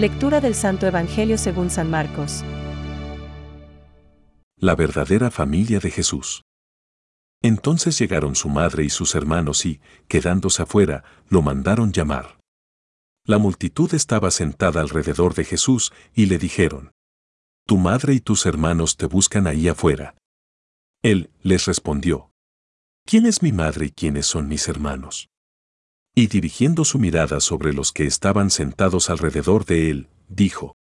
Lectura del Santo Evangelio según San Marcos. La verdadera familia de Jesús. Entonces llegaron su madre y sus hermanos y, quedándose afuera, lo mandaron llamar. La multitud estaba sentada alrededor de Jesús y le dijeron, Tu madre y tus hermanos te buscan ahí afuera. Él les respondió, ¿Quién es mi madre y quiénes son mis hermanos? Y dirigiendo su mirada sobre los que estaban sentados alrededor de él, dijo,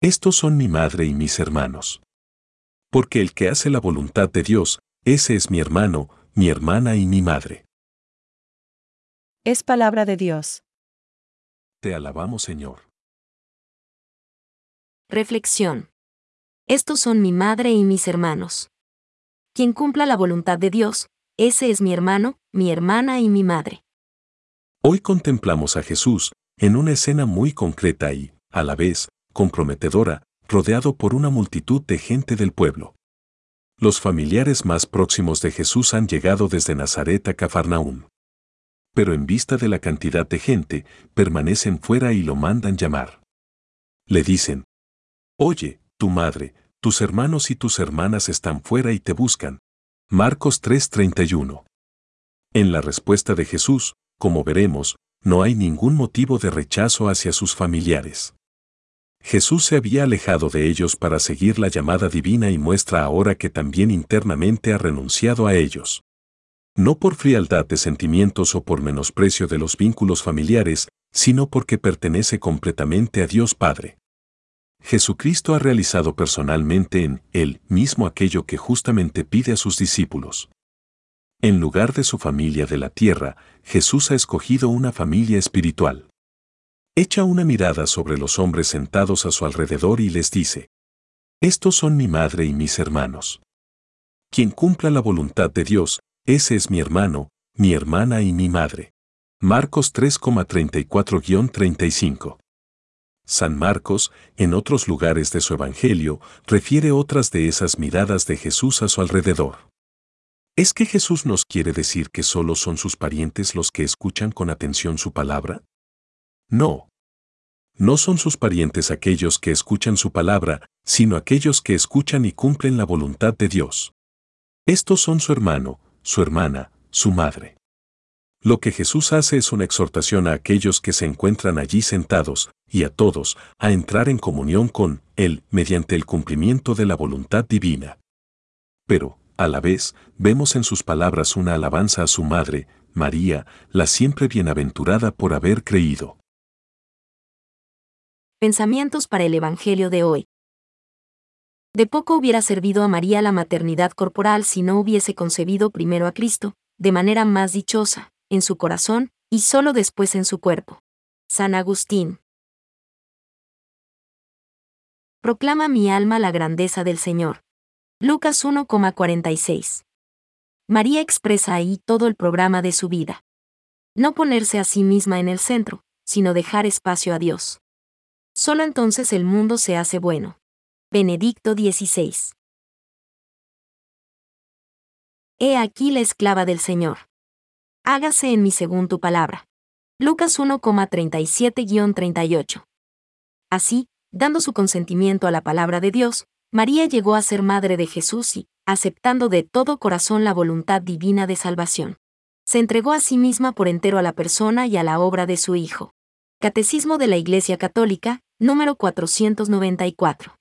Estos son mi madre y mis hermanos. Porque el que hace la voluntad de Dios, ese es mi hermano, mi hermana y mi madre. Es palabra de Dios. Te alabamos Señor. Reflexión. Estos son mi madre y mis hermanos. Quien cumpla la voluntad de Dios, ese es mi hermano, mi hermana y mi madre. Hoy contemplamos a Jesús en una escena muy concreta y, a la vez, comprometedora, rodeado por una multitud de gente del pueblo. Los familiares más próximos de Jesús han llegado desde Nazaret a Cafarnaún. Pero en vista de la cantidad de gente, permanecen fuera y lo mandan llamar. Le dicen, Oye, tu madre, tus hermanos y tus hermanas están fuera y te buscan. Marcos 3:31. En la respuesta de Jesús, como veremos, no hay ningún motivo de rechazo hacia sus familiares. Jesús se había alejado de ellos para seguir la llamada divina y muestra ahora que también internamente ha renunciado a ellos. No por frialdad de sentimientos o por menosprecio de los vínculos familiares, sino porque pertenece completamente a Dios Padre. Jesucristo ha realizado personalmente en Él mismo aquello que justamente pide a sus discípulos. En lugar de su familia de la tierra, Jesús ha escogido una familia espiritual. Echa una mirada sobre los hombres sentados a su alrededor y les dice, Estos son mi madre y mis hermanos. Quien cumpla la voluntad de Dios, ese es mi hermano, mi hermana y mi madre. Marcos 3,34-35 San Marcos, en otros lugares de su Evangelio, refiere otras de esas miradas de Jesús a su alrededor. ¿Es que Jesús nos quiere decir que solo son sus parientes los que escuchan con atención su palabra? No. No son sus parientes aquellos que escuchan su palabra, sino aquellos que escuchan y cumplen la voluntad de Dios. Estos son su hermano, su hermana, su madre. Lo que Jesús hace es una exhortación a aquellos que se encuentran allí sentados, y a todos, a entrar en comunión con Él mediante el cumplimiento de la voluntad divina. Pero, a la vez, vemos en sus palabras una alabanza a su madre, María, la siempre bienaventurada por haber creído. Pensamientos para el Evangelio de hoy. De poco hubiera servido a María la maternidad corporal si no hubiese concebido primero a Cristo, de manera más dichosa, en su corazón, y solo después en su cuerpo. San Agustín. Proclama mi alma la grandeza del Señor. Lucas 1,46. María expresa ahí todo el programa de su vida. No ponerse a sí misma en el centro, sino dejar espacio a Dios. Solo entonces el mundo se hace bueno. Benedicto XVI. He aquí la esclava del Señor hágase en mí según tu palabra. Lucas 1,37-38. Así, dando su consentimiento a la palabra de Dios, María llegó a ser madre de Jesús y, aceptando de todo corazón la voluntad divina de salvación, se entregó a sí misma por entero a la persona y a la obra de su Hijo. Catecismo de la Iglesia Católica, número 494.